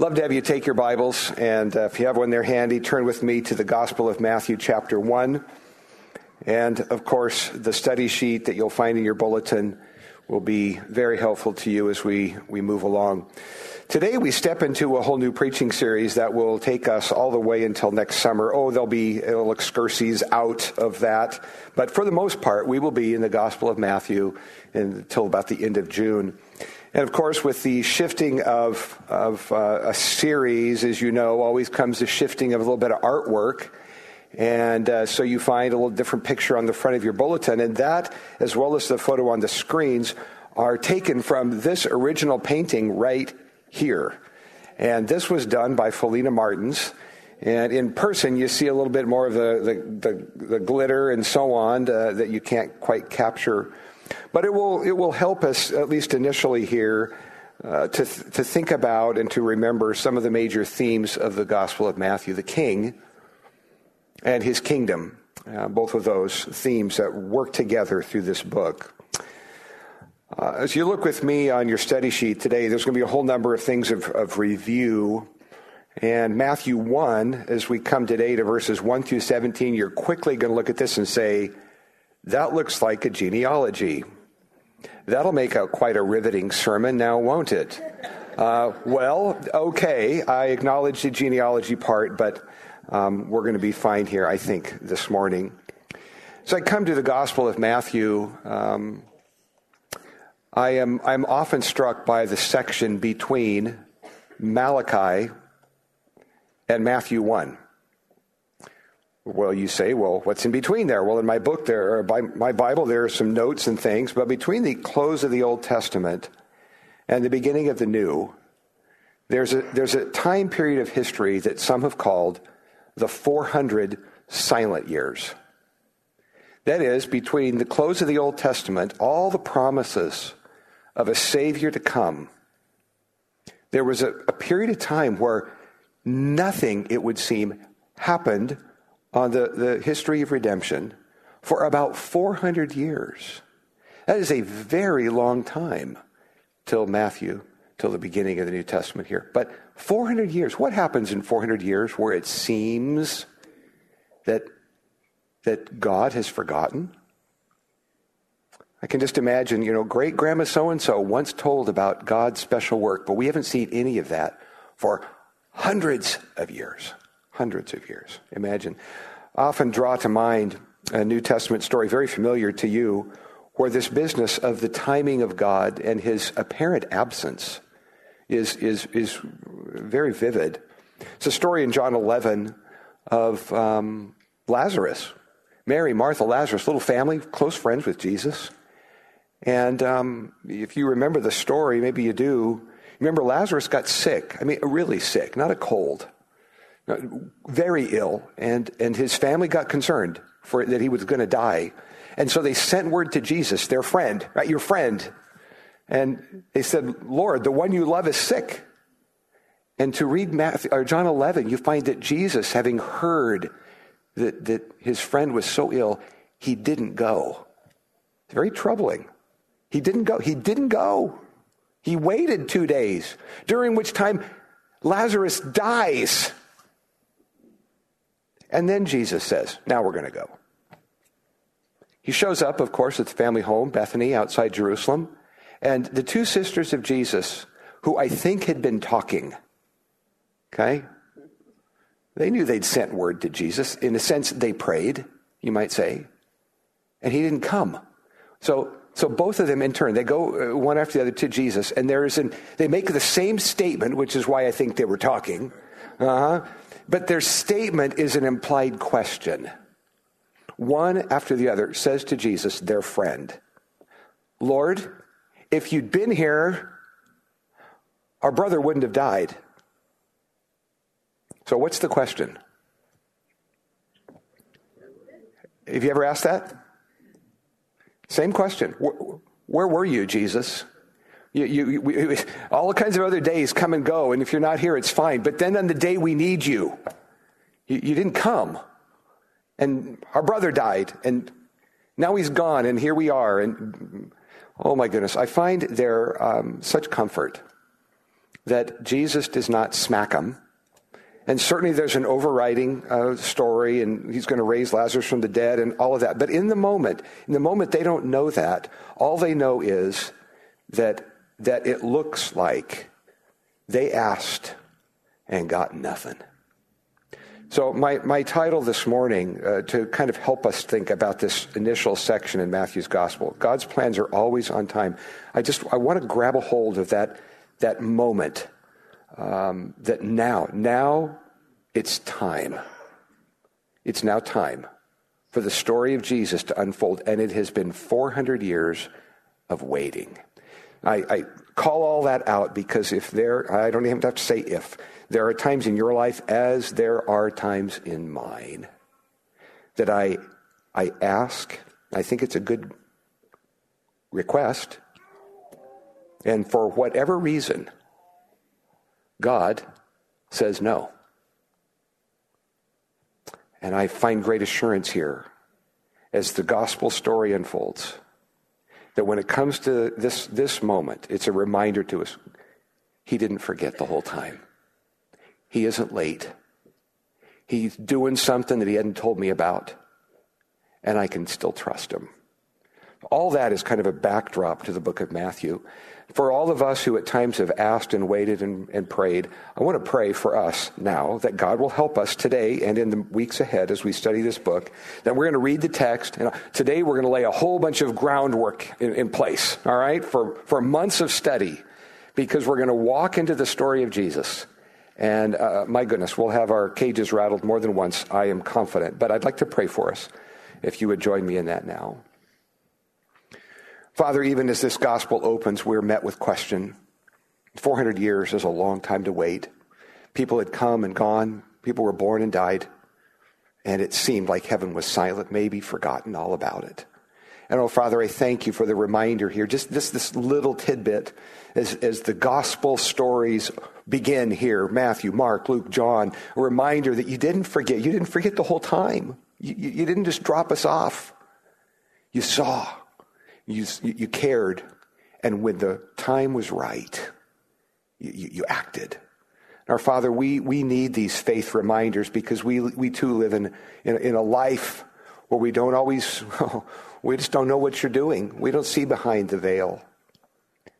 Love to have you take your Bibles, and uh, if you have one there handy, turn with me to the Gospel of Matthew, chapter 1. And of course, the study sheet that you'll find in your bulletin will be very helpful to you as we, we move along. Today, we step into a whole new preaching series that will take us all the way until next summer. Oh, there'll be little excursions out of that. But for the most part, we will be in the Gospel of Matthew until about the end of June. And of course, with the shifting of, of uh, a series, as you know, always comes the shifting of a little bit of artwork. And uh, so you find a little different picture on the front of your bulletin. And that, as well as the photo on the screens, are taken from this original painting right here. And this was done by Felina Martins. And in person, you see a little bit more of the, the, the, the glitter and so on uh, that you can't quite capture but it will, it will help us, at least initially here, uh, to, th- to think about and to remember some of the major themes of the Gospel of Matthew the King and his kingdom. Uh, both of those themes that work together through this book. Uh, as you look with me on your study sheet today, there's going to be a whole number of things of, of review. And Matthew 1, as we come today to verses 1 through 17, you're quickly going to look at this and say, that looks like a genealogy. That'll make a, quite a riveting sermon now, won't it? Uh, well, okay, I acknowledge the genealogy part, but um, we're going to be fine here, I think, this morning. So I come to the Gospel of Matthew. Um, I am I'm often struck by the section between Malachi and Matthew 1. Well, you say, well, what's in between there? Well, in my book, there, or by my Bible, there are some notes and things, but between the close of the Old Testament and the beginning of the New, there's a, there's a time period of history that some have called the 400 silent years. That is, between the close of the Old Testament, all the promises of a Savior to come, there was a, a period of time where nothing, it would seem, happened on the, the history of redemption for about 400 years. That is a very long time till Matthew, till the beginning of the New Testament here. But 400 years, what happens in 400 years where it seems that, that God has forgotten? I can just imagine, you know, great grandma so and so once told about God's special work, but we haven't seen any of that for hundreds of years hundreds of years. Imagine. often draw to mind a New Testament story very familiar to you where this business of the timing of God and his apparent absence is, is, is very vivid. It's a story in John 11 of um, Lazarus. Mary, Martha, Lazarus, little family, close friends with Jesus. And um, if you remember the story, maybe you do, remember Lazarus got sick. I mean, really sick, not a cold very ill, and, and his family got concerned for that he was going to die. And so they sent word to Jesus, their friend, right, your friend. And they said, Lord, the one you love is sick. And to read Matthew, or John 11, you find that Jesus, having heard that, that his friend was so ill, he didn't go. It's very troubling. He didn't go. He didn't go. He waited two days, during which time Lazarus dies. And then Jesus says, Now we're going to go. He shows up, of course, at the family home, Bethany, outside Jerusalem. And the two sisters of Jesus, who I think had been talking, okay? They knew they'd sent word to Jesus. In a sense, they prayed, you might say. And he didn't come. So, so both of them in turn, they go uh, one after the other to Jesus, and there is an, they make the same statement, which is why I think they were talking. Uh-huh. But their statement is an implied question. One after the other says to Jesus, their friend, Lord, if you'd been here, our brother wouldn't have died. So, what's the question? Have you ever asked that? Same question. Where, were you, Jesus? You, you, all kinds of other days come and go, and if you're not here, it's fine. But then on the day we need you, you, you didn't come. And our brother died, and now he's gone, and here we are. And oh my goodness, I find there um, such comfort that Jesus does not smack them. And certainly there's an overriding uh, story, and he's going to raise Lazarus from the dead and all of that. But in the moment, in the moment they don't know that. All they know is that, that it looks like they asked and got nothing. So, my, my title this morning, uh, to kind of help us think about this initial section in Matthew's gospel, God's plans are always on time. I just I want to grab a hold of that, that moment um, that now, now it's time. It's now time for the story of Jesus to unfold, and it has been 400 years of waiting. I, I call all that out because if there, I don't even have to say if, there are times in your life, as there are times in mine, that I, I ask, I think it's a good request, and for whatever reason, God says no. And I find great assurance here as the gospel story unfolds that when it comes to this, this moment, it's a reminder to us he didn't forget the whole time. He isn't late. He's doing something that he hadn't told me about, and I can still trust him. All that is kind of a backdrop to the book of Matthew. For all of us who at times have asked and waited and, and, prayed, I want to pray for us now that God will help us today and in the weeks ahead as we study this book. That we're going to read the text. And today we're going to lay a whole bunch of groundwork in, in place, all right, for, for months of study because we're going to walk into the story of Jesus. And uh, my goodness, we'll have our cages rattled more than once, I am confident. But I'd like to pray for us if you would join me in that now. Father, even as this gospel opens, we're met with question. 400 years is a long time to wait. People had come and gone, people were born and died, and it seemed like heaven was silent, maybe forgotten all about it. And oh, Father, I thank you for the reminder here, just this, little tidbit as, as the gospel stories begin here Matthew, Mark, Luke, John, a reminder that you didn't forget. You didn't forget the whole time. You, you, you didn't just drop us off. You saw. You, you cared, and when the time was right, you, you acted. Our Father, we, we need these faith reminders because we, we too live in, in, in a life where we don't always, we just don't know what you're doing. We don't see behind the veil.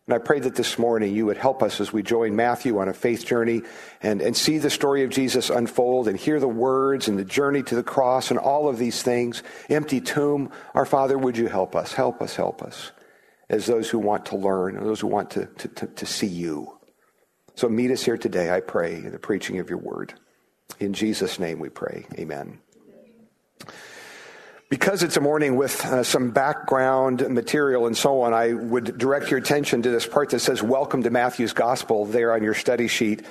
And I pray that this morning you would help us as we join Matthew on a faith journey and, and see the story of Jesus unfold and hear the words and the journey to the cross and all of these things. Empty tomb. Our Father, would you help us? Help us, help us as those who want to learn, those who want to, to, to, to see you. So meet us here today, I pray, in the preaching of your word. In Jesus' name we pray. Amen. Because it's a morning with uh, some background material and so on, I would direct your attention to this part that says, Welcome to Matthew's Gospel, there on your study sheet.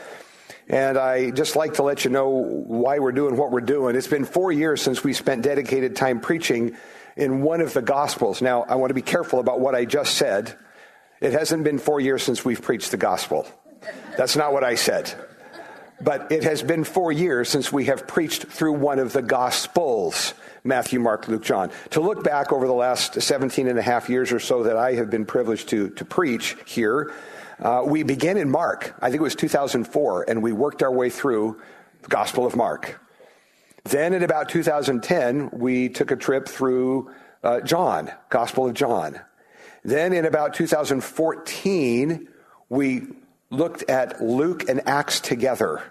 And I just like to let you know why we're doing what we're doing. It's been four years since we spent dedicated time preaching in one of the Gospels. Now, I want to be careful about what I just said. It hasn't been four years since we've preached the Gospel. That's not what I said. But it has been four years since we have preached through one of the Gospels. Matthew, Mark, Luke, John. To look back over the last 17 and a half years or so that I have been privileged to, to preach here, uh, we began in Mark. I think it was 2004, and we worked our way through the Gospel of Mark. Then in about 2010, we took a trip through uh, John, Gospel of John. Then in about 2014, we looked at Luke and Acts together.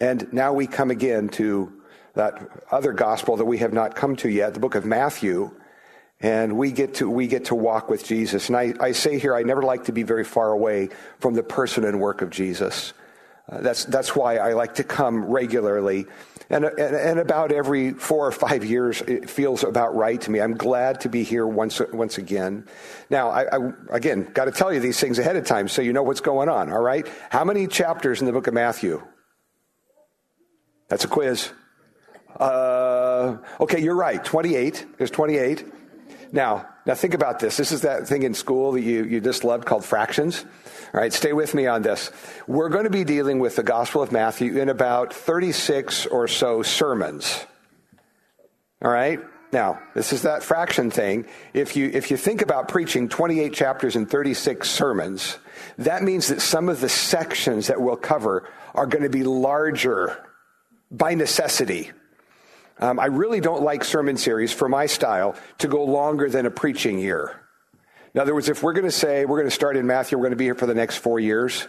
And now we come again to that other gospel that we have not come to yet, the book of Matthew, and we get to we get to walk with Jesus. And I, I say here, I never like to be very far away from the person and work of Jesus. Uh, that's that's why I like to come regularly, and, and, and about every four or five years, it feels about right to me. I'm glad to be here once once again. Now, I, I again got to tell you these things ahead of time so you know what's going on. All right, how many chapters in the book of Matthew? That's a quiz. Uh, okay, you're right. 28. There's 28. Now, now think about this. This is that thing in school that you, you just loved called fractions. All right, stay with me on this. We're going to be dealing with the Gospel of Matthew in about 36 or so sermons. All right? Now, this is that fraction thing. If you, if you think about preaching 28 chapters and 36 sermons, that means that some of the sections that we'll cover are going to be larger by necessity. Um, I really don't like sermon series for my style to go longer than a preaching year. In other words, if we're going to say we're going to start in Matthew, we're going to be here for the next four years,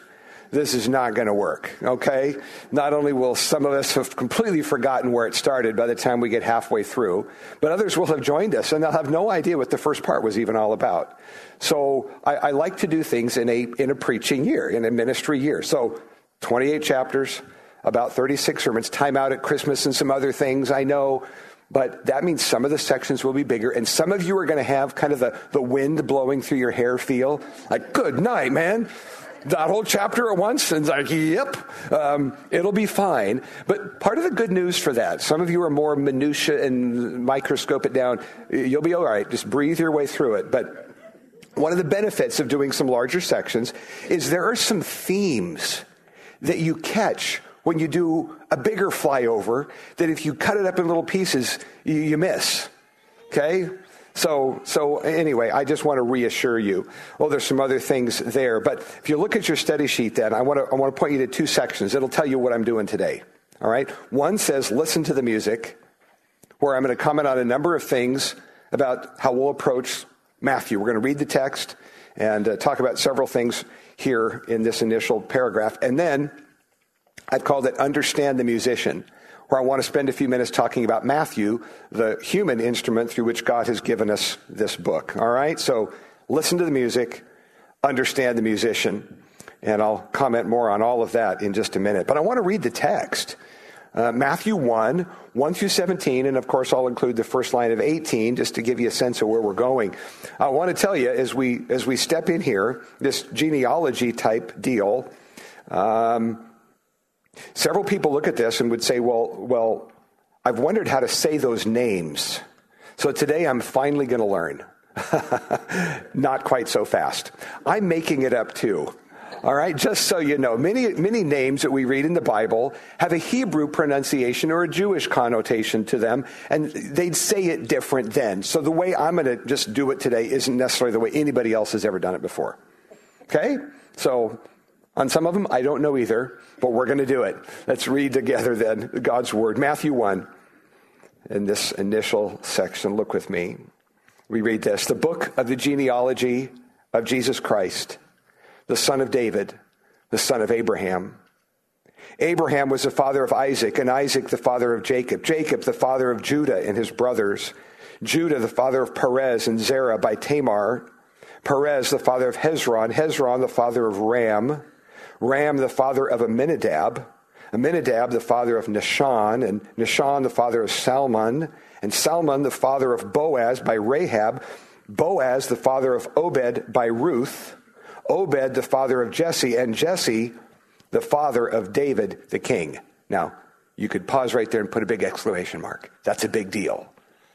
this is not going to work, okay? Not only will some of us have completely forgotten where it started by the time we get halfway through, but others will have joined us and they'll have no idea what the first part was even all about. So I, I like to do things in a, in a preaching year, in a ministry year. So 28 chapters, about 36 sermons, time out at Christmas and some other things, I know. But that means some of the sections will be bigger, and some of you are going to have kind of the, the wind blowing through your hair feel. Like, good night, man that whole chapter at once? And it's like, yep, um, it'll be fine. But part of the good news for that, some of you are more minutia and microscope it down. You'll be all right. Just breathe your way through it. But one of the benefits of doing some larger sections is there are some themes that you catch when you do a bigger flyover that if you cut it up in little pieces, you, you miss. Okay? So, so anyway, I just want to reassure you. Well, there's some other things there, but if you look at your study sheet, then I want to I want to point you to two sections. It'll tell you what I'm doing today. All right. One says listen to the music, where I'm going to comment on a number of things about how we'll approach Matthew. We're going to read the text and uh, talk about several things here in this initial paragraph, and then I've called it understand the musician where I want to spend a few minutes talking about Matthew, the human instrument through which God has given us this book. All right? So listen to the music, understand the musician, and I'll comment more on all of that in just a minute. But I want to read the text. Uh, Matthew 1, 1 through 17, and of course I'll include the first line of 18 just to give you a sense of where we're going. I want to tell you as we, as we step in here, this genealogy type deal, um, Several people look at this and would say, well, well, I've wondered how to say those names. So today I'm finally going to learn. Not quite so fast. I'm making it up too. All right, just so you know, many, many names that we read in the Bible have a Hebrew pronunciation or a Jewish connotation to them, and they'd say it different then. So the way I'm going to just do it today isn't necessarily the way anybody else has ever done it before. Okay? So on some of them, I don't know either, but we're going to do it. Let's read together then God's Word. Matthew 1, in this initial section, look with me. We read this The book of the genealogy of Jesus Christ, the son of David, the son of Abraham. Abraham was the father of Isaac, and Isaac the father of Jacob, Jacob the father of Judah and his brothers, Judah the father of Perez and Zerah by Tamar, Perez the father of Hezron, Hezron the father of Ram, Ram, the father of Amminadab, Amminadab, the father of Nahshon, and Nahshon, the father of Salmon, and Salmon, the father of Boaz by Rahab, Boaz, the father of Obed by Ruth, Obed, the father of Jesse, and Jesse, the father of David, the king. Now, you could pause right there and put a big exclamation mark. That's a big deal.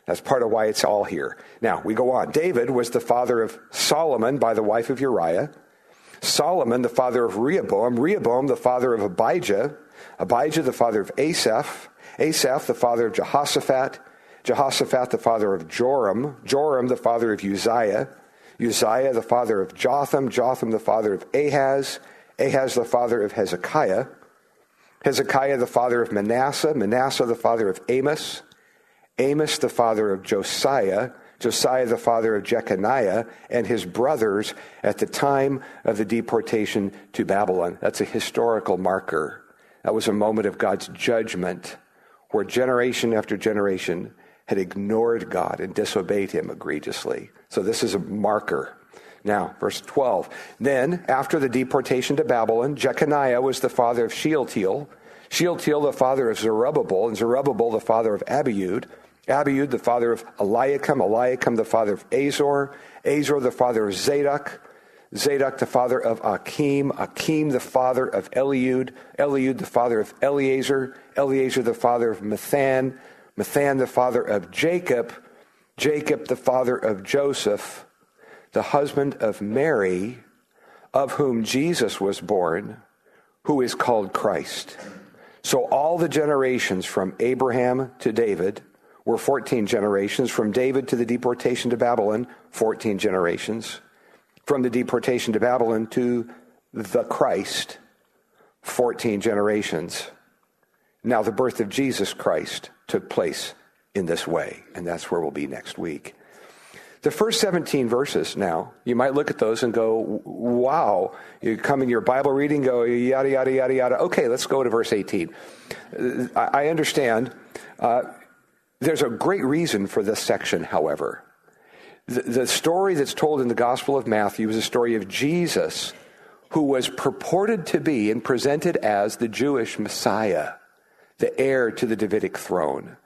That's part of why it's all here. Now, we go on. David was the father of Solomon by the wife of Uriah. Solomon, the father of Rehoboam, Rehoboam, the father of Abijah, Abijah, the father of Asaph, Asaph, the father of Jehoshaphat, Jehoshaphat, the father of Joram, Joram, the father of Uzziah, Uzziah, the father of Jotham, Jotham, the father of Ahaz, Ahaz, the father of Hezekiah, Hezekiah, the father of Manasseh, Manasseh, the father of Amos, Amos, the father of Josiah, Josiah, the father of Jeconiah, and his brothers at the time of the deportation to Babylon. That's a historical marker. That was a moment of God's judgment where generation after generation had ignored God and disobeyed him egregiously. So this is a marker. Now, verse 12. Then, after the deportation to Babylon, Jeconiah was the father of Shealtiel, Shealtiel the father of Zerubbabel, and Zerubbabel the father of Abiud, Abiud, the father of Eliakim, Eliakim, the father of Azor, Azor, the father of Zadok, Zadok, the father of Achim, Achim, the father of Eliud, Eliud, the father of Eleazar, Eleazar, the father of Matthan, Matthan, the father of Jacob, Jacob, the father of Joseph, the husband of Mary, of whom Jesus was born, who is called Christ. So all the generations from Abraham to David, were 14 generations. From David to the deportation to Babylon, 14 generations. From the deportation to Babylon to the Christ, 14 generations. Now, the birth of Jesus Christ took place in this way, and that's where we'll be next week. The first 17 verses now, you might look at those and go, wow. You come in your Bible reading, go, yada, yada, yada, yada. Okay, let's go to verse 18. I understand. Uh, there's a great reason for this section, however. The, the story that's told in the Gospel of Matthew is a story of Jesus who was purported to be and presented as the Jewish Messiah, the heir to the Davidic throne.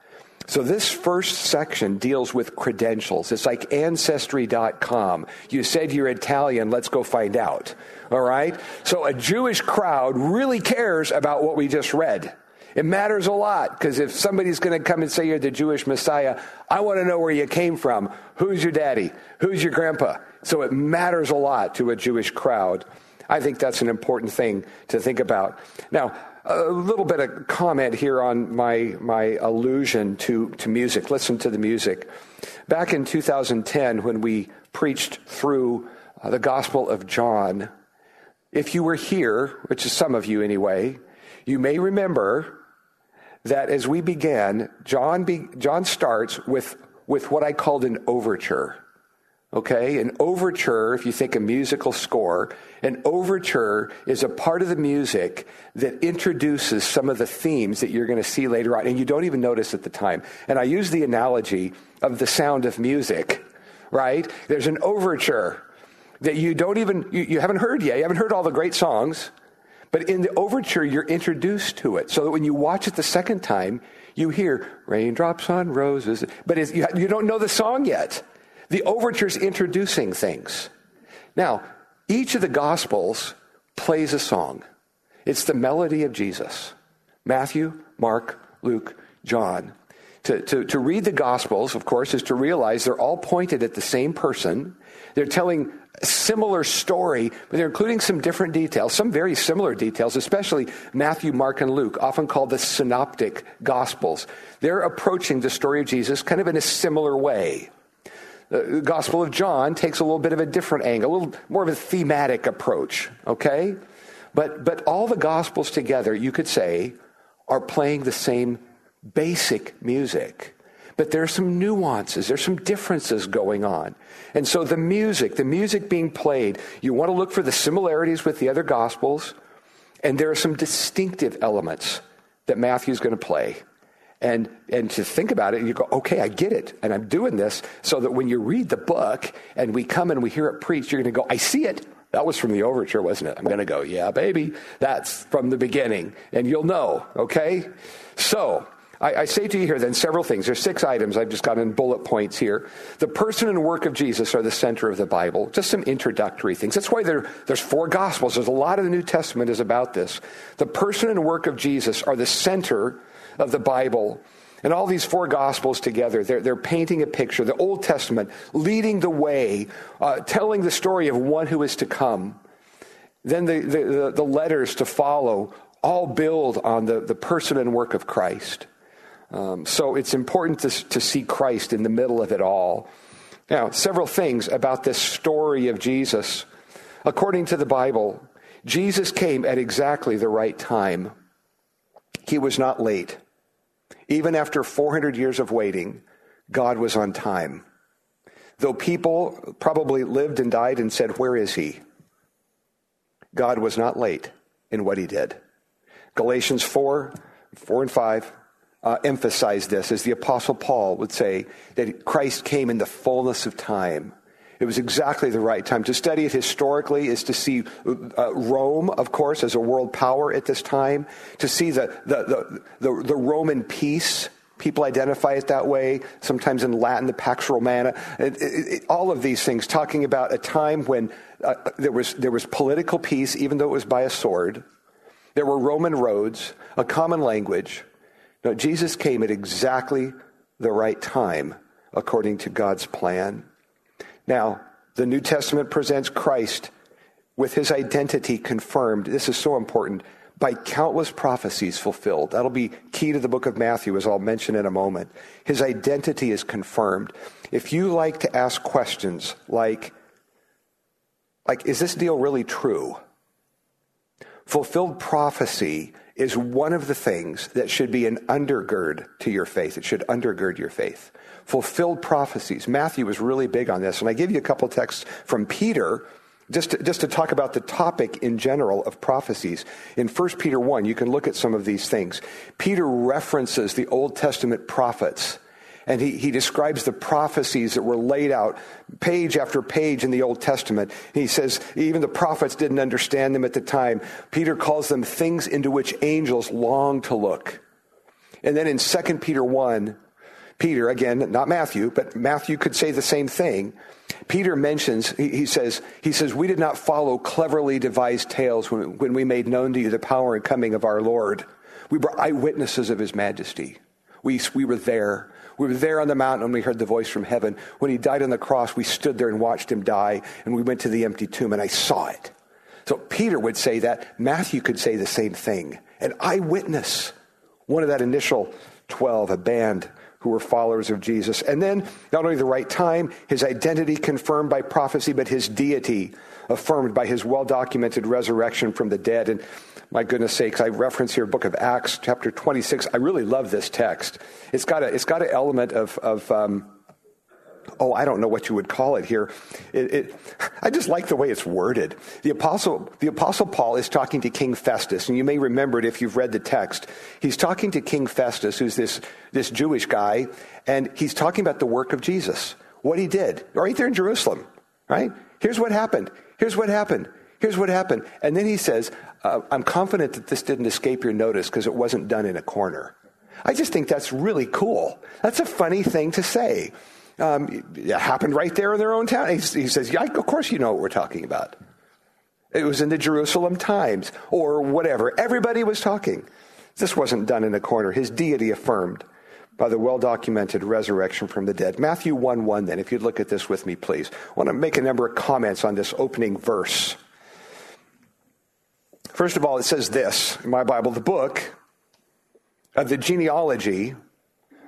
So this first section deals with credentials. It's like ancestry.com. You said you're Italian, let's go find out. All right? So a Jewish crowd really cares about what we just read. It matters a lot because if somebody's going to come and say you're the Jewish Messiah, I want to know where you came from. Who's your daddy? Who's your grandpa? So it matters a lot to a Jewish crowd. I think that's an important thing to think about. Now, a little bit of comment here on my, my allusion to, to music. Listen to the music. Back in 2010, when we preached through uh, the Gospel of John, if you were here, which is some of you anyway, you may remember that as we began, John, be, John starts with, with what I called an overture. Okay, an overture, if you think a musical score, an overture is a part of the music that introduces some of the themes that you're going to see later on, and you don't even notice at the time. And I use the analogy of the sound of music, right? There's an overture that you don't even, you, you haven't heard yet. You haven't heard all the great songs, but in the overture, you're introduced to it so that when you watch it the second time, you hear raindrops on roses, but you, you don't know the song yet. The overture is introducing things. Now, each of the Gospels plays a song. It's the melody of Jesus. Matthew, Mark, Luke, John. To, to, to read the Gospels, of course, is to realize they're all pointed at the same person. They're telling similar story, but they're including some different details, some very similar details, especially Matthew, Mark, and Luke, often called the synoptic Gospels. They're approaching the story of Jesus kind of in a similar way. The Gospel of John takes a little bit of a different angle, a little more of a thematic approach, okay? But, but all the Gospels together, you could say, are playing the same basic music. But there's some nuances, there's some differences going on. And so the music, the music being played, you want to look for the similarities with the other Gospels, and there are some distinctive elements that Matthew's going to play. And, and to think about it, you go, okay, I get it. And I'm doing this so that when you read the book and we come and we hear it preached, you're going to go, I see it. That was from the overture, wasn't it? I'm going to go, yeah, baby, that's from the beginning. And you'll know, okay? So, I, I, say to you here then several things. There's six items I've just got in bullet points here. The person and work of Jesus are the center of the Bible. Just some introductory things. That's why there, there's four Gospels. There's a lot of the New Testament is about this. The person and work of Jesus are the center of the Bible. And all these four Gospels together, they're, they're painting a picture. The Old Testament leading the way, uh, telling the story of one who is to come. Then the, the, the letters to follow all build on the, the person and work of Christ. Um, so it's important to, to see Christ in the middle of it all. Now, several things about this story of Jesus. According to the Bible, Jesus came at exactly the right time. He was not late. Even after 400 years of waiting, God was on time. Though people probably lived and died and said, Where is he? God was not late in what he did. Galatians 4, 4 and 5 uh, emphasize this, as the Apostle Paul would say, that Christ came in the fullness of time. It was exactly the right time. To study it historically is to see uh, Rome, of course, as a world power at this time, to see the, the, the, the, the Roman peace. People identify it that way, sometimes in Latin, the Pax Romana. It, it, it, all of these things, talking about a time when uh, there, was, there was political peace, even though it was by a sword. There were Roman roads, a common language. No, Jesus came at exactly the right time, according to God's plan. Now, the New Testament presents Christ with his identity confirmed. This is so important by countless prophecies fulfilled. That'll be key to the book of Matthew, as I'll mention in a moment. His identity is confirmed. If you like to ask questions like, like, is this deal really true? Fulfilled prophecy is one of the things that should be an undergird to your faith. It should undergird your faith. Fulfilled prophecies. Matthew was really big on this. And I give you a couple texts from Peter just to, just to talk about the topic in general of prophecies. In 1 Peter 1, you can look at some of these things. Peter references the Old Testament prophets and he, he describes the prophecies that were laid out page after page in the Old Testament. He says even the prophets didn't understand them at the time. Peter calls them things into which angels long to look. And then in 2 Peter 1, Peter, again, not Matthew, but Matthew could say the same thing. Peter mentions, he says, he says, we did not follow cleverly devised tales when, when we made known to you the power and coming of our Lord. We were eyewitnesses of his majesty. We, we were there. We were there on the mountain when we heard the voice from heaven. When he died on the cross, we stood there and watched him die, and we went to the empty tomb, and I saw it. So Peter would say that. Matthew could say the same thing. An eyewitness, one of that initial 12, a band who were followers of Jesus. And then, not only the right time, his identity confirmed by prophecy, but his deity affirmed by his well documented resurrection from the dead. And my goodness sakes, I reference here book of Acts, chapter 26. I really love this text. It's got a, it's got an element of, of um, oh, I don't know what you would call it here. It, it, I just like the way it's worded. The apostle, the apostle Paul is talking to King Festus, and you may remember it if you've read the text. He's talking to King Festus, who's this, this Jewish guy, and he's talking about the work of Jesus, what he did, right there in Jerusalem, right? Here's what happened. Here's what happened. Here's what happened. And then he says, uh, I'm confident that this didn't escape your notice because it wasn't done in a corner. I just think that's really cool. That's a funny thing to say. Um, it happened right there in their own town. He, he says, Yeah, of course you know what we're talking about. It was in the Jerusalem Times or whatever. Everybody was talking. This wasn't done in a corner. His deity affirmed by the well documented resurrection from the dead. Matthew 1 1, then, if you'd look at this with me, please. I want to make a number of comments on this opening verse. First of all, it says this in my Bible the book of the genealogy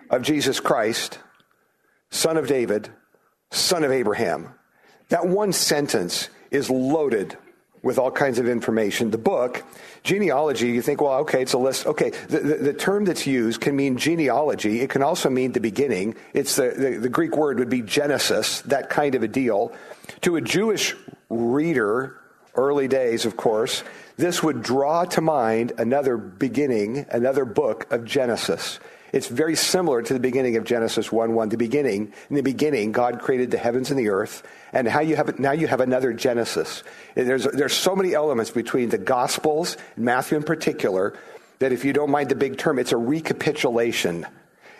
of Jesus Christ, son of David, son of Abraham. That one sentence is loaded with all kinds of information. The book, genealogy, you think, well, okay, it's a list. Okay, the, the, the, term that's used can mean genealogy. It can also mean the beginning. It's the, the, the Greek word would be Genesis, that kind of a deal. To a Jewish reader, early days, of course, this would draw to mind another beginning, another book of Genesis. It's very similar to the beginning of Genesis 1 1. The beginning, in the beginning, God created the heavens and the earth. And how you have, now you have another Genesis. There's, there's so many elements between the Gospels, Matthew in particular, that if you don't mind the big term, it's a recapitulation.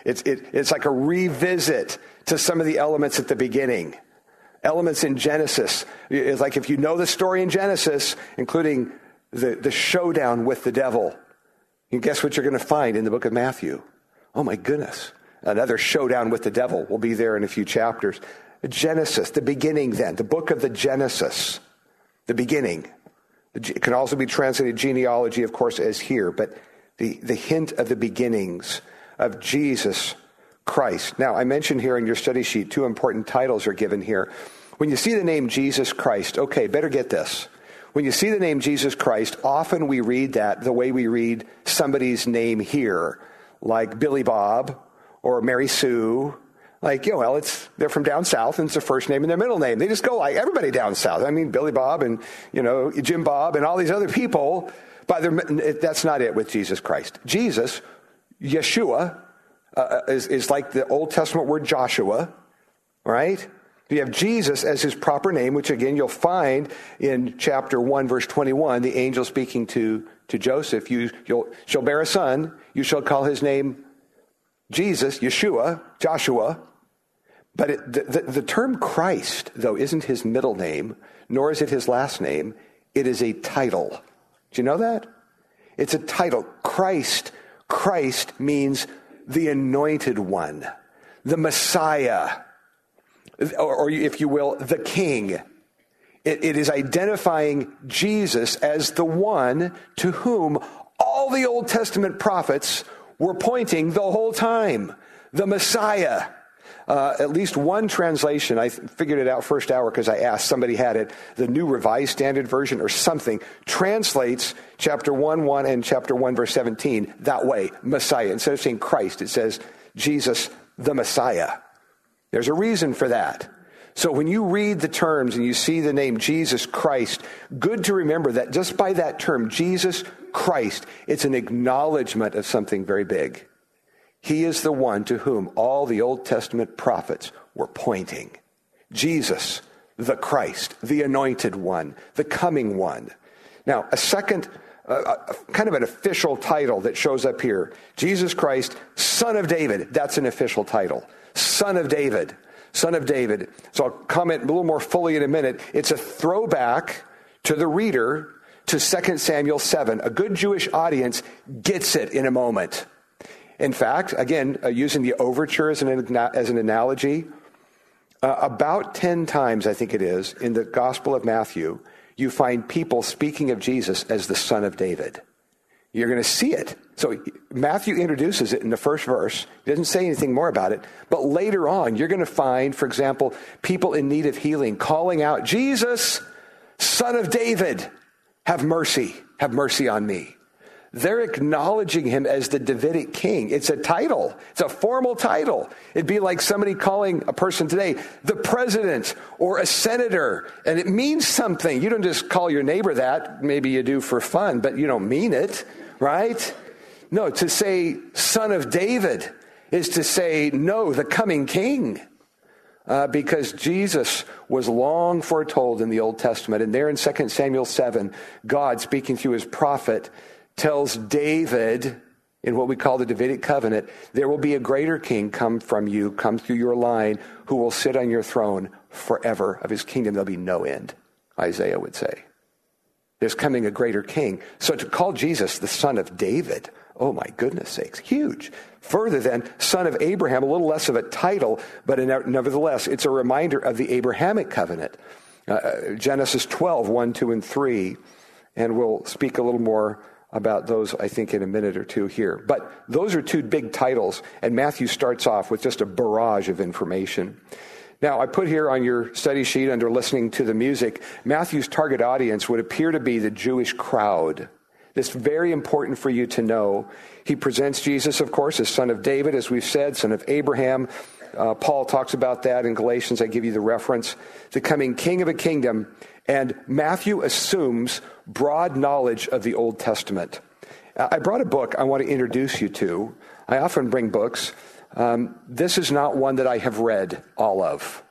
It's, it, it's like a revisit to some of the elements at the beginning elements in Genesis. It's like if you know the story in Genesis, including the, the showdown with the devil, and guess what you're going to find in the book of Matthew? Oh my goodness. Another showdown with the devil will be there in a few chapters. Genesis, the beginning then, the book of the Genesis, the beginning. It can also be translated genealogy, of course, as here, but the, the hint of the beginnings of Jesus Christ. Now, I mentioned here in your study sheet, two important titles are given here. When you see the name Jesus Christ, okay, better get this. When you see the name Jesus Christ, often we read that the way we read somebody's name here, like Billy Bob or Mary Sue. Like, you know, well, it's, they're from down south and it's their first name and their middle name. They just go like everybody down south. I mean, Billy Bob and, you know, Jim Bob and all these other people. But that's not it with Jesus Christ. Jesus, Yeshua, uh, is, is like the Old Testament word Joshua, right? You have Jesus as his proper name, which again you'll find in chapter 1, verse 21, the angel speaking to, to Joseph. You shall bear a son, you shall call his name Jesus, Yeshua, Joshua. But it, the, the, the term Christ, though, isn't his middle name, nor is it his last name. It is a title. Do you know that? It's a title. Christ. Christ means the anointed one, the Messiah, or, or if you will, the king. It, it is identifying Jesus as the one to whom all the Old Testament prophets were pointing the whole time the Messiah. Uh, at least one translation, I figured it out first hour because I asked, somebody had it, the New Revised Standard Version or something, translates chapter 1 1 and chapter 1 verse 17 that way, Messiah. Instead of saying Christ, it says Jesus the Messiah. There's a reason for that. So when you read the terms and you see the name Jesus Christ, good to remember that just by that term, Jesus Christ, it's an acknowledgement of something very big. He is the one to whom all the Old Testament prophets were pointing. Jesus, the Christ, the anointed one, the coming one. Now, a second, uh, kind of an official title that shows up here Jesus Christ, Son of David. That's an official title. Son of David. Son of David. So I'll comment a little more fully in a minute. It's a throwback to the reader to 2 Samuel 7. A good Jewish audience gets it in a moment. In fact, again, uh, using the overture as an, as an analogy, uh, about 10 times, I think it is, in the Gospel of Matthew, you find people speaking of Jesus as the Son of David. You're going to see it. So Matthew introduces it in the first verse. He doesn't say anything more about it. But later on, you're going to find, for example, people in need of healing calling out, Jesus, Son of David, have mercy, have mercy on me. They're acknowledging him as the Davidic king. It's a title. It's a formal title. It'd be like somebody calling a person today the president or a senator, and it means something. You don't just call your neighbor that. Maybe you do for fun, but you don't mean it, right? No, to say son of David is to say, no, the coming king. Uh, because Jesus was long foretold in the Old Testament. And there in 2 Samuel 7, God, speaking through his prophet, tells David in what we call the Davidic covenant, there will be a greater king come from you, come through your line, who will sit on your throne forever. Of his kingdom, there'll be no end, Isaiah would say. There's coming a greater king. So to call Jesus the son of David, oh my goodness sakes, huge. Further than son of Abraham, a little less of a title, but nevertheless, it's a reminder of the Abrahamic covenant. Uh, Genesis 12, 1, 2, and 3. And we'll speak a little more about those, I think, in a minute or two here. But those are two big titles, and Matthew starts off with just a barrage of information. Now, I put here on your study sheet under listening to the music, Matthew's target audience would appear to be the Jewish crowd. This very important for you to know. He presents Jesus, of course, as son of David, as we've said, son of Abraham. Uh, Paul talks about that in Galatians. I give you the reference. The coming king of a kingdom. And Matthew assumes broad knowledge of the Old Testament. I brought a book I want to introduce you to. I often bring books. Um, this is not one that I have read all of.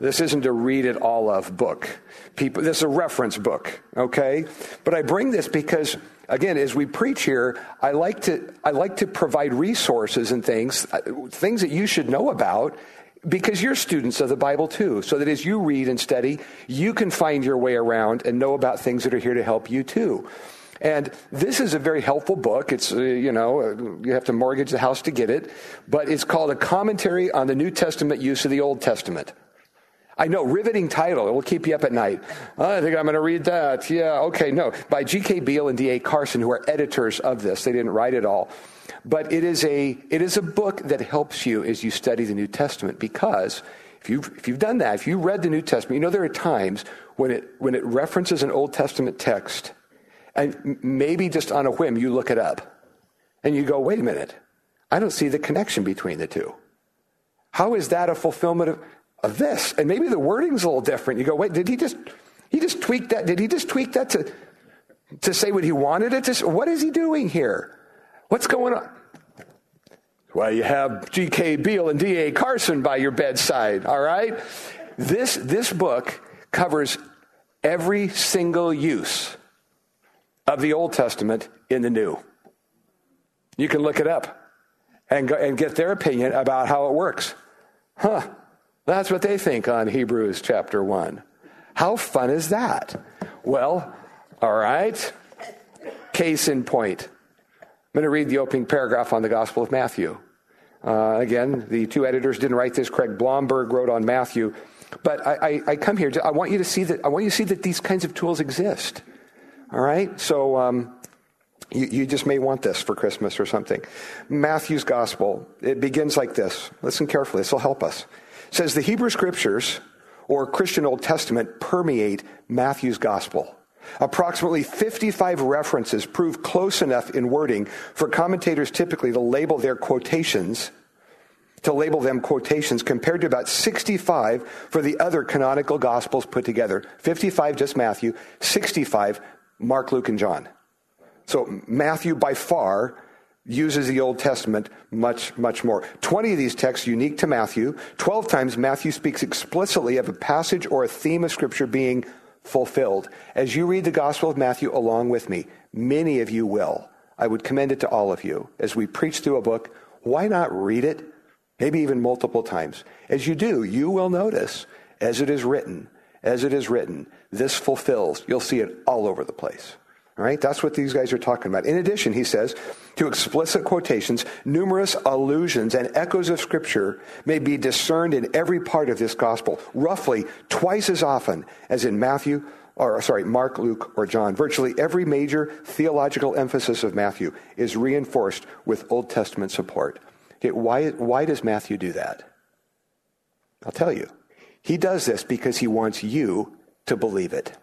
This isn't a read it all of book. People, this is a reference book, okay? But I bring this because, again, as we preach here, I like to I like to provide resources and things, uh, things that you should know about, because you're students of the Bible too, so that as you read and study, you can find your way around and know about things that are here to help you too. And this is a very helpful book. It's, uh, you know, uh, you have to mortgage the house to get it, but it's called A Commentary on the New Testament Use of the Old Testament. I know, riveting title. It will keep you up at night. Oh, I think I'm going to read that. Yeah, okay, no. By G.K. Beale and D.A. Carson, who are editors of this. They didn't write it all. But it is a, it is a book that helps you as you study the New Testament because if you've, if you've done that, if you read the New Testament, you know there are times when it, when it references an Old Testament text and maybe just on a whim you look it up and you go, wait a minute, I don't see the connection between the two. How is that a fulfillment of, of this? And maybe the wording's a little different. You go, wait, did he just, he just tweak that? Did he just tweak that to, to say what he wanted it to? Say? What is he doing here? What's going on? Well, you have G.K. Beale and D.A. Carson by your bedside, all right? This, this book covers every single use of the Old Testament in the New. You can look it up and, go, and get their opinion about how it works. Huh, that's what they think on Hebrews chapter 1. How fun is that? Well, all right. Case in point. I'm going to read the opening paragraph on the Gospel of Matthew. Uh, again, the two editors didn't write this. Craig Blomberg wrote on Matthew. But I, I, I, come here. To, I want you to see that. I want you to see that these kinds of tools exist. All right. So um, you, you just may want this for Christmas or something. Matthew's gospel. It begins like this. Listen carefully. This will help us. Says the Hebrew scriptures or Christian Old Testament permeate Matthew's gospel. Approximately 55 references prove close enough in wording for commentators typically to label their quotations to label them quotations compared to about 65 for the other canonical gospels put together. 55 just Matthew, 65 Mark, Luke, and John. So Matthew by far uses the Old Testament much, much more. 20 of these texts unique to Matthew. 12 times Matthew speaks explicitly of a passage or a theme of Scripture being fulfilled. As you read the Gospel of Matthew along with me, many of you will. I would commend it to all of you. As we preach through a book, why not read it? Maybe even multiple times. As you do, you will notice, as it is written, as it is written, this fulfills. You'll see it all over the place. All right, that's what these guys are talking about. In addition, he says, to explicit quotations, numerous allusions and echoes of Scripture may be discerned in every part of this gospel, roughly twice as often as in Matthew, or sorry, Mark, Luke, or John. Virtually every major theological emphasis of Matthew is reinforced with Old Testament support. Okay, why, why does Matthew do that? I'll tell you. He does this because he wants you to believe it.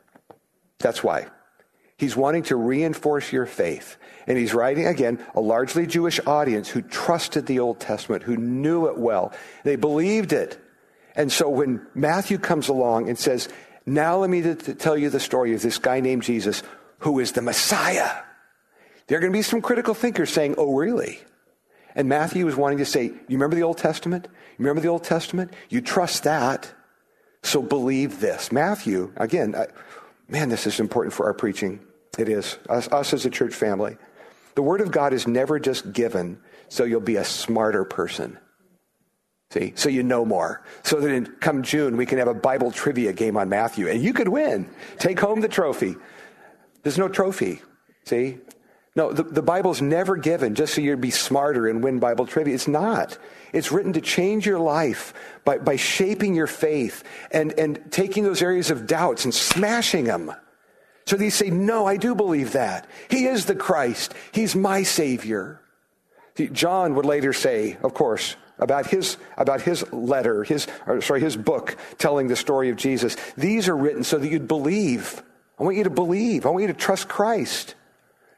That's why. He's wanting to reinforce your faith. And he's writing, again, a largely Jewish audience who trusted the Old Testament, who knew it well. They believed it. And so when Matthew comes along and says, Now let me tell you the story of this guy named Jesus who is the Messiah, there are going to be some critical thinkers saying, Oh, really? And Matthew is wanting to say, You remember the Old Testament? You remember the Old Testament? You trust that, so believe this. Matthew, again, I, man, this is important for our preaching. It is. Us, us as a church family. The Word of God is never just given so you'll be a smarter person. See, so you know more. So that in come June, we can have a Bible trivia game on Matthew and you could win. Take home the trophy. There's no trophy. See? No, the, the Bible's never given just so you'd be smarter and win Bible trivia. It's not. It's written to change your life by, by shaping your faith and, and taking those areas of doubts and smashing them. So they say, No, I do believe that. He is the Christ. He's my Savior. John would later say, of course, about his, about his letter, his, or sorry, his book telling the story of Jesus. These are written so that you'd believe. I want you to believe. I want you to trust Christ.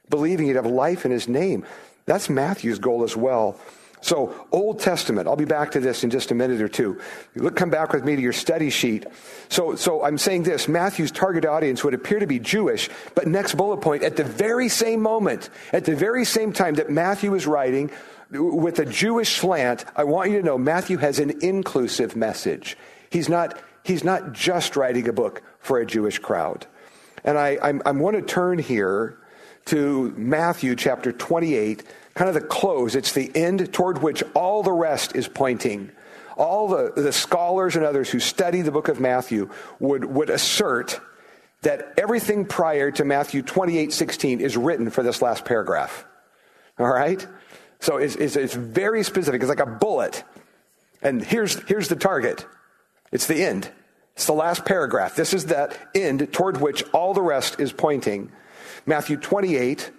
Believing you'd have life in his name. That's Matthew's goal as well. So, Old Testament, I'll be back to this in just a minute or two. Look, come back with me to your study sheet. So, so I'm saying this Matthew's target audience would appear to be Jewish, but next bullet point, at the very same moment, at the very same time that Matthew is writing with a Jewish slant, I want you to know Matthew has an inclusive message. He's not, he's not just writing a book for a Jewish crowd. And I, I'm, I want to turn here to Matthew chapter 28 kind of the close. It's the end toward which all the rest is pointing. All the, the scholars and others who study the book of Matthew would, would assert that everything prior to Matthew 28 16 is written for this last paragraph. All right? So it's, it's, it's very specific. It's like a bullet. And here's, here's the target it's the end. It's the last paragraph. This is that end toward which all the rest is pointing. Matthew 28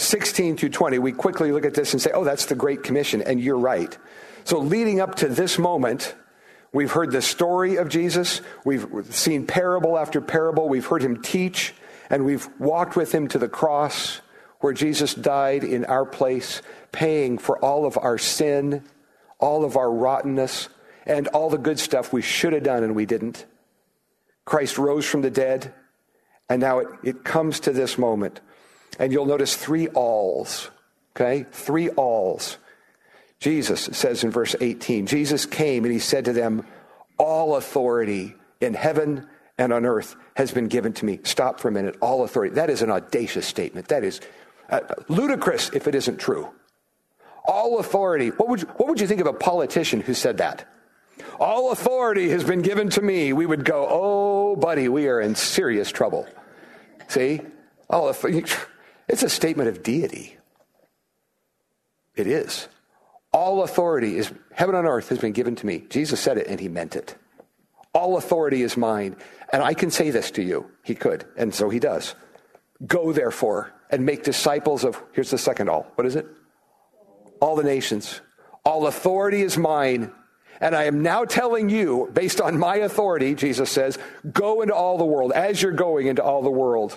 16 to 20, we quickly look at this and say, oh, that's the Great Commission, and you're right. So, leading up to this moment, we've heard the story of Jesus, we've seen parable after parable, we've heard him teach, and we've walked with him to the cross where Jesus died in our place, paying for all of our sin, all of our rottenness, and all the good stuff we should have done and we didn't. Christ rose from the dead, and now it, it comes to this moment and you'll notice three alls, okay? Three alls. Jesus says in verse 18, Jesus came and he said to them, All authority in heaven and on earth has been given to me. Stop for a minute. All authority. That is an audacious statement. That is uh, ludicrous if it isn't true. All authority. What would, you, what would you think of a politician who said that? All authority has been given to me. We would go, oh, buddy, we are in serious trouble. See? All authority. It's a statement of deity. It is. All authority is heaven on earth has been given to me. Jesus said it and he meant it. All authority is mine. And I can say this to you. He could. And so he does. Go therefore and make disciples of, here's the second all. What is it? All the nations. All authority is mine. And I am now telling you, based on my authority, Jesus says, go into all the world as you're going into all the world.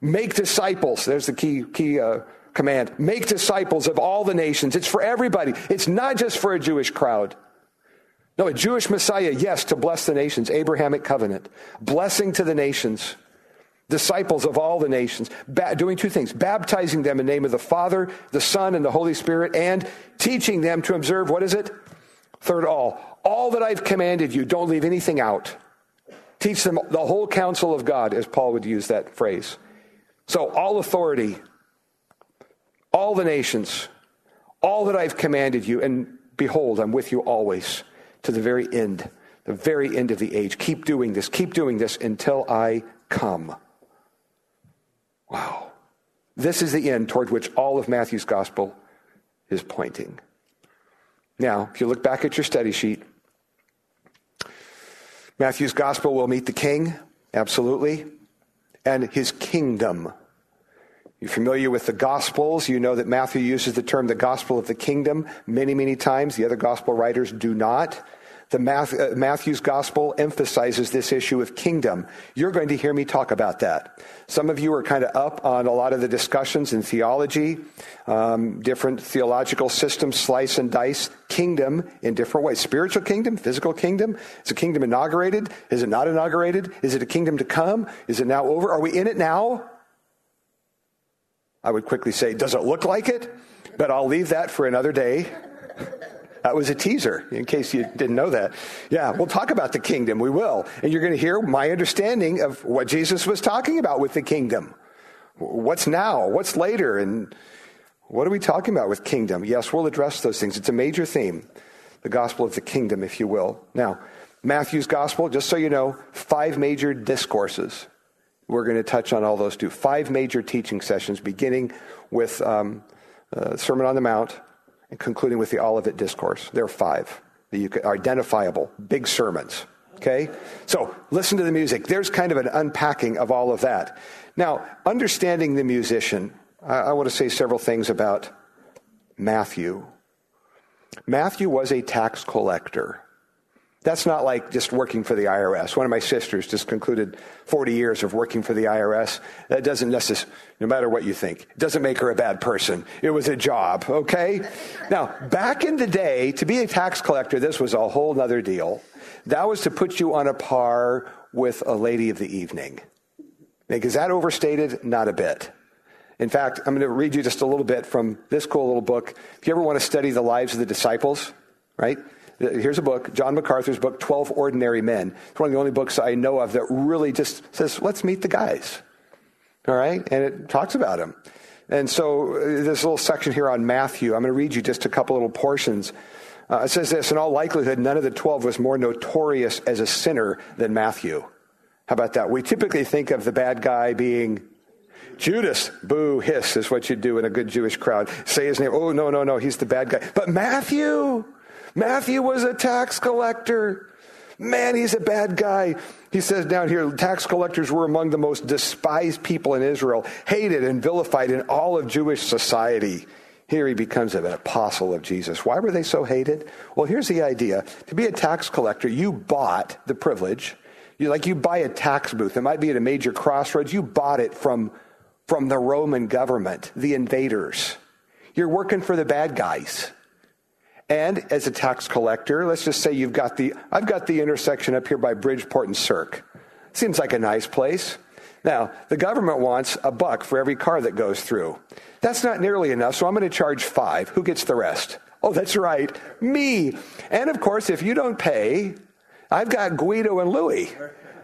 Make disciples. There's the key, key uh, command. Make disciples of all the nations. It's for everybody. It's not just for a Jewish crowd. No, a Jewish Messiah, yes, to bless the nations, Abrahamic covenant, blessing to the nations, disciples of all the nations, ba- doing two things baptizing them in the name of the Father, the Son, and the Holy Spirit, and teaching them to observe what is it? Third, all. All that I've commanded you, don't leave anything out. Teach them the whole counsel of God, as Paul would use that phrase. So, all authority, all the nations, all that I've commanded you, and behold, I'm with you always to the very end, the very end of the age. Keep doing this, keep doing this until I come. Wow. This is the end toward which all of Matthew's gospel is pointing. Now, if you look back at your study sheet, Matthew's gospel will meet the king, absolutely, and his kingdom. You're familiar with the Gospels. You know that Matthew uses the term the gospel of the kingdom many, many times. The other gospel writers do not. The uh, Matthew's gospel emphasizes this issue of kingdom. You're going to hear me talk about that. Some of you are kind of up on a lot of the discussions in theology, um, different theological systems, slice and dice kingdom in different ways. Spiritual kingdom, physical kingdom. Is a kingdom inaugurated? Is it not inaugurated? Is it a kingdom to come? Is it now over? Are we in it now? I would quickly say, does it look like it? But I'll leave that for another day. That was a teaser, in case you didn't know that. Yeah, we'll talk about the kingdom. We will. And you're going to hear my understanding of what Jesus was talking about with the kingdom. What's now? What's later? And what are we talking about with kingdom? Yes, we'll address those things. It's a major theme, the gospel of the kingdom, if you will. Now, Matthew's gospel, just so you know, five major discourses. We're going to touch on all those too. Five major teaching sessions, beginning with um, uh, Sermon on the Mount, and concluding with the Olivet Discourse. There are five that you identifiable, big sermons. Okay? So listen to the music. There's kind of an unpacking of all of that. Now, understanding the musician, I, I want to say several things about Matthew. Matthew was a tax collector. That's not like just working for the IRS. One of my sisters just concluded 40 years of working for the IRS. That doesn't necessarily, no matter what you think, it doesn't make her a bad person. It was a job, okay? Now, back in the day, to be a tax collector, this was a whole other deal. That was to put you on a par with a lady of the evening. Is that overstated? Not a bit. In fact, I'm going to read you just a little bit from this cool little book. If you ever want to study the lives of the disciples, right? Here's a book, John MacArthur's book, 12 Ordinary Men. It's one of the only books I know of that really just says, let's meet the guys. All right? And it talks about them. And so uh, this little section here on Matthew, I'm going to read you just a couple little portions. Uh, it says this In all likelihood, none of the 12 was more notorious as a sinner than Matthew. How about that? We typically think of the bad guy being Judas, boo, hiss is what you do in a good Jewish crowd. Say his name. Oh, no, no, no, he's the bad guy. But Matthew, Matthew was a tax collector. Man, he's a bad guy. He says down here, tax collectors were among the most despised people in Israel, hated and vilified in all of Jewish society. Here he becomes an apostle of Jesus. Why were they so hated? Well, here's the idea. To be a tax collector, you bought the privilege. You like you buy a tax booth. It might be at a major crossroads. You bought it from, from the Roman government, the invaders. You're working for the bad guys. And as a tax collector, let's just say you've got the, I've got the intersection up here by Bridgeport and Cirque. Seems like a nice place. Now, the government wants a buck for every car that goes through. That's not nearly enough, so I'm going to charge five. Who gets the rest? Oh, that's right, me. And of course, if you don't pay, I've got Guido and Louie.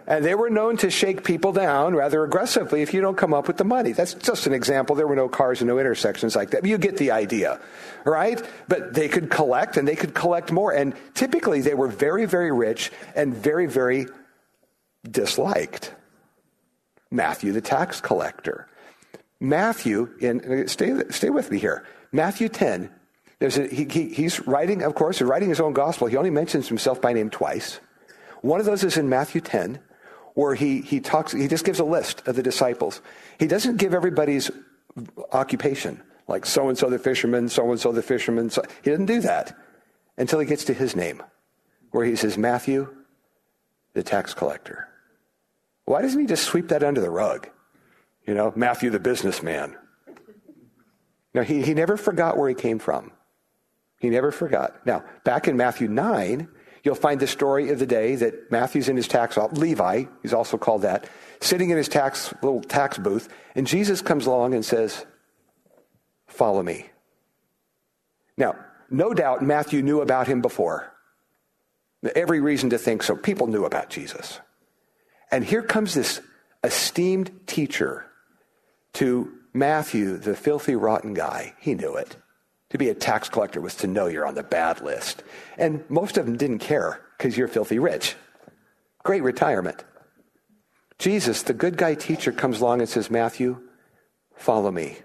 And they were known to shake people down rather aggressively if you don't come up with the money. That's just an example. There were no cars and no intersections like that. You get the idea, right? But they could collect and they could collect more. And typically they were very, very rich and very, very disliked. Matthew, the tax collector. Matthew, in, uh, stay, stay with me here. Matthew 10, there's a, he, he, he's writing, of course, writing his own gospel. He only mentions himself by name twice. One of those is in Matthew 10, where he, he talks, he just gives a list of the disciples. He doesn't give everybody's occupation, like so and so the fisherman, so and so the fisherman. So, he doesn't do that until he gets to his name, where he says, Matthew, the tax collector. Why doesn't he just sweep that under the rug? You know, Matthew, the businessman. Now, he, he never forgot where he came from. He never forgot. Now, back in Matthew 9, you'll find the story of the day that Matthew's in his tax office, Levi, he's also called that, sitting in his tax little tax booth, and Jesus comes along and says, Follow me. Now, no doubt Matthew knew about him before. Every reason to think so. People knew about Jesus. And here comes this esteemed teacher to Matthew, the filthy, rotten guy. He knew it. To be a tax collector was to know you're on the bad list. And most of them didn't care because you're filthy rich. Great retirement. Jesus, the good guy teacher, comes along and says, Matthew, follow me. Isn't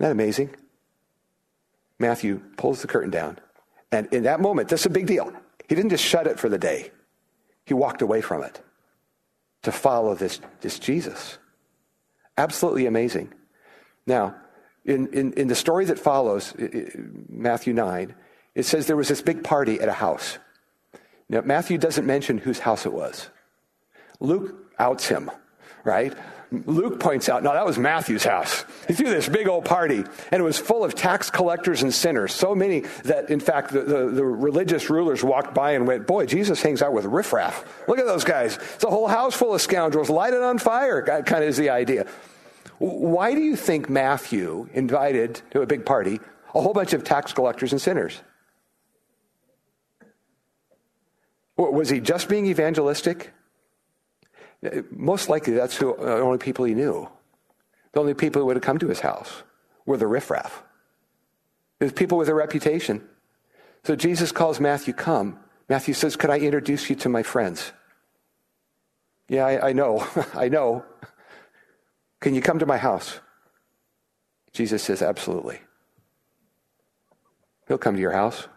that amazing? Matthew pulls the curtain down. And in that moment, that's a big deal. He didn't just shut it for the day, he walked away from it to follow this, this Jesus. Absolutely amazing. Now, in, in, in the story that follows, Matthew 9, it says there was this big party at a house. Now, Matthew doesn't mention whose house it was. Luke outs him, right? Luke points out, no, that was Matthew's house. He threw this big old party, and it was full of tax collectors and sinners. So many that, in fact, the, the, the religious rulers walked by and went, Boy, Jesus hangs out with riffraff. Look at those guys. It's a whole house full of scoundrels, lighted on fire, kind of is the idea. Why do you think Matthew invited to a big party a whole bunch of tax collectors and sinners? Was he just being evangelistic? Most likely, that's uh, the only people he knew. The only people who would have come to his house were the riffraff. There's people with a reputation. So Jesus calls Matthew, come. Matthew says, Could I introduce you to my friends? Yeah, I, I know. I know. Can you come to my house? Jesus says, Absolutely. He'll come to your house.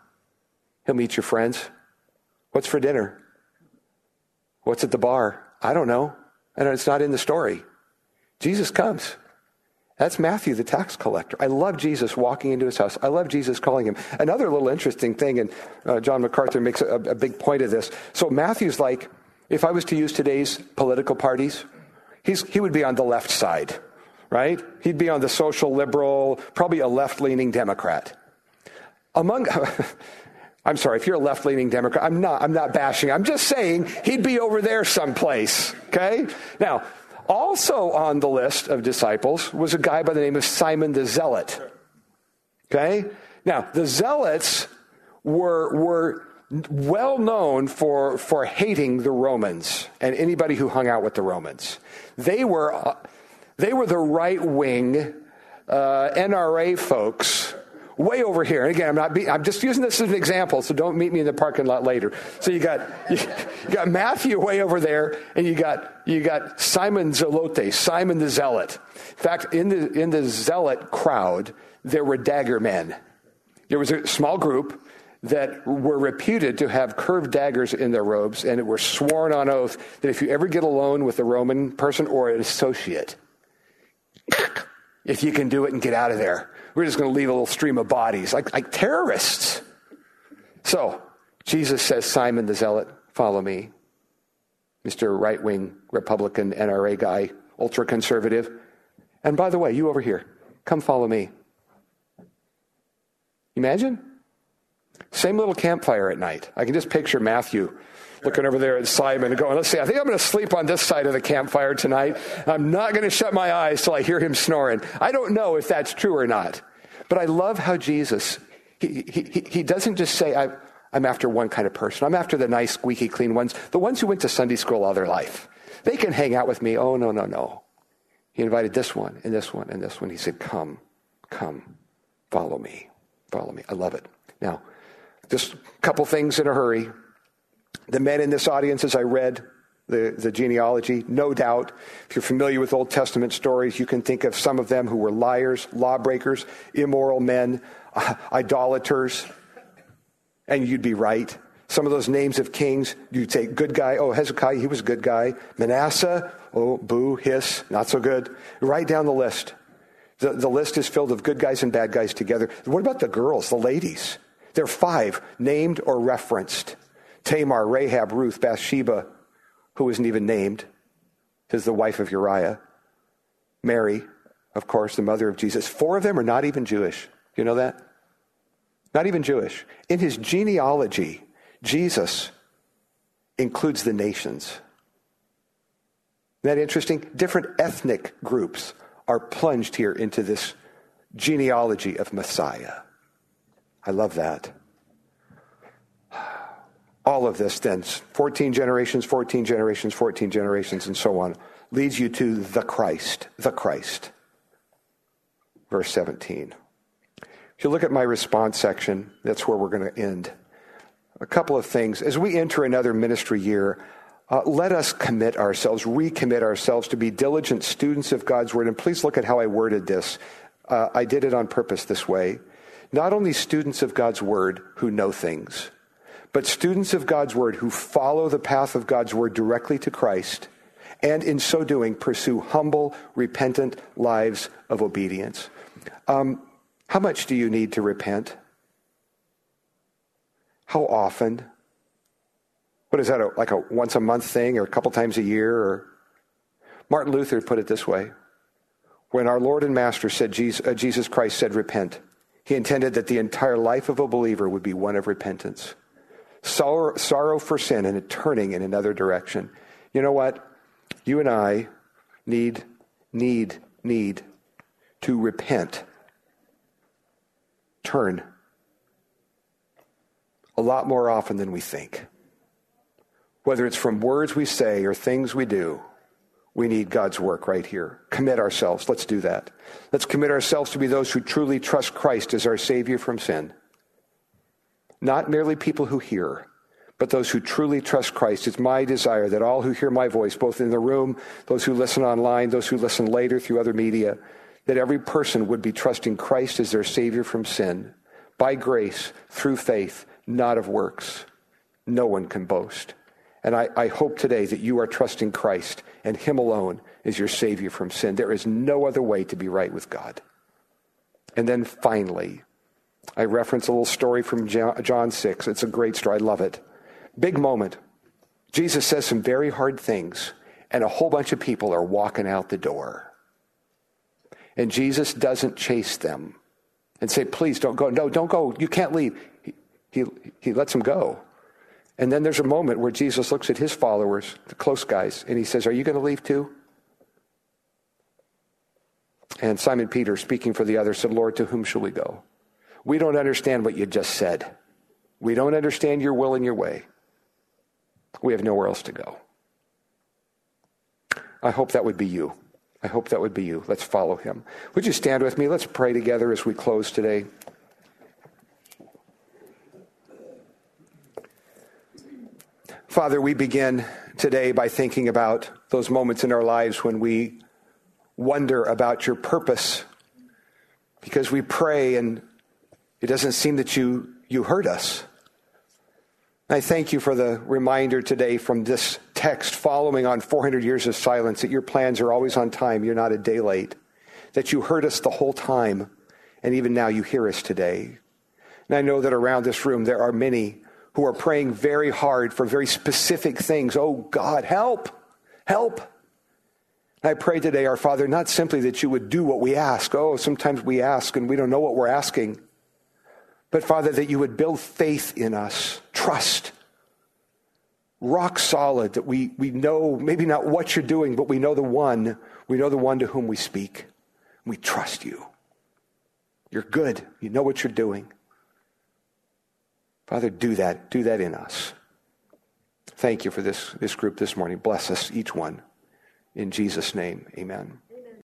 He'll meet your friends. What's for dinner? What's at the bar? I don't know. And it's not in the story. Jesus comes. That's Matthew, the tax collector. I love Jesus walking into his house. I love Jesus calling him. Another little interesting thing, and uh, John MacArthur makes a, a big point of this. So Matthew's like, if I was to use today's political parties, he's, he would be on the left side, right? He'd be on the social liberal, probably a left leaning Democrat. Among, I'm sorry, if you're a left leaning Democrat, I'm not, I'm not bashing. I'm just saying he'd be over there someplace. Okay? Now, also on the list of disciples was a guy by the name of Simon the Zealot. Okay? Now, the Zealots were, were well known for, for hating the Romans and anybody who hung out with the Romans. They were, uh, they were the right wing uh, NRA folks way over here. And again, I'm not. Be, I'm just using this as an example, so don't meet me in the parking lot later. So you got you, got Matthew way over there, and you got you got Simon Zelote, Simon the Zealot. In fact, in the in the Zealot crowd, there were dagger men. There was a small group that were reputed to have curved daggers in their robes, and were sworn on oath that if you ever get alone with a Roman person or an associate, if you can do it and get out of there, we're just going to leave a little stream of bodies, like, like terrorists. So, Jesus says, Simon the Zealot, follow me. Mr. Right wing Republican NRA guy, ultra conservative. And by the way, you over here, come follow me. Imagine? Same little campfire at night. I can just picture Matthew looking over there at Simon and going, let's see, I think I'm going to sleep on this side of the campfire tonight. I'm not going to shut my eyes till I hear him snoring. I don't know if that's true or not. But I love how Jesus, he, he, he doesn't just say, I, I'm after one kind of person. I'm after the nice, squeaky clean ones, the ones who went to Sunday school all their life. They can hang out with me. Oh, no, no, no. He invited this one and this one and this one. He said, Come, come, follow me, follow me. I love it. Now, just a couple things in a hurry. The men in this audience, as I read the, the genealogy, no doubt, if you're familiar with Old Testament stories, you can think of some of them who were liars, lawbreakers, immoral men, uh, idolaters, and you'd be right. Some of those names of kings, you take good guy, oh, Hezekiah, he was a good guy. Manasseh, oh, boo, hiss, not so good. Write down the list. The, the list is filled of good guys and bad guys together. What about the girls, the ladies? There are five named or referenced Tamar, Rahab, Ruth, Bathsheba, who isn't even named, is the wife of Uriah. Mary, of course, the mother of Jesus. Four of them are not even Jewish. You know that? Not even Jewish. In his genealogy, Jesus includes the nations. Isn't that interesting? Different ethnic groups are plunged here into this genealogy of Messiah. I love that. All of this, then, 14 generations, 14 generations, 14 generations, and so on, leads you to the Christ, the Christ. Verse 17. If you look at my response section, that's where we're going to end. A couple of things. As we enter another ministry year, uh, let us commit ourselves, recommit ourselves to be diligent students of God's Word. And please look at how I worded this. Uh, I did it on purpose this way. Not only students of God's Word who know things, but students of God's Word who follow the path of God's Word directly to Christ, and in so doing, pursue humble, repentant lives of obedience. Um, how much do you need to repent? How often? What is that, a, like a once a month thing or a couple times a year? Or Martin Luther put it this way When our Lord and Master said, Jesus, uh, Jesus Christ said, repent, he intended that the entire life of a believer would be one of repentance sorrow, sorrow for sin and a turning in another direction. You know what? You and I need, need, need to repent. Turn. A lot more often than we think. Whether it's from words we say or things we do, we need God's work right here. Commit ourselves. Let's do that. Let's commit ourselves to be those who truly trust Christ as our Savior from sin. Not merely people who hear, but those who truly trust Christ. It's my desire that all who hear my voice, both in the room, those who listen online, those who listen later through other media, that every person would be trusting Christ as their Savior from sin, by grace, through faith, not of works. No one can boast. And I, I, hope today that you are trusting Christ and Him alone as your Savior from sin. There is no other way to be right with God. And then finally, I reference a little story from John 6. It's a great story. I love it. Big moment. Jesus says some very hard things, and a whole bunch of people are walking out the door. And Jesus doesn't chase them and say, please don't go. No, don't go. You can't leave. He, he, he lets them go. And then there's a moment where Jesus looks at his followers, the close guys, and he says, Are you going to leave too? And Simon Peter, speaking for the others, said, Lord, to whom shall we go? We don't understand what you just said. We don't understand your will and your way. We have nowhere else to go. I hope that would be you. I hope that would be you. Let's follow him. Would you stand with me? Let's pray together as we close today. Father, we begin today by thinking about those moments in our lives when we wonder about your purpose because we pray and it doesn't seem that you, you heard us. I thank you for the reminder today from this text following on 400 years of silence that your plans are always on time. You're not a day late. That you heard us the whole time, and even now you hear us today. And I know that around this room there are many who are praying very hard for very specific things. Oh God, help! Help! I pray today, our Father, not simply that you would do what we ask. Oh, sometimes we ask and we don't know what we're asking. But Father, that you would build faith in us, trust, rock solid, that we, we know maybe not what you're doing, but we know the one, we know the one to whom we speak. We trust you. You're good. You know what you're doing. Father, do that. Do that in us. Thank you for this, this group this morning. Bless us, each one. In Jesus' name, amen.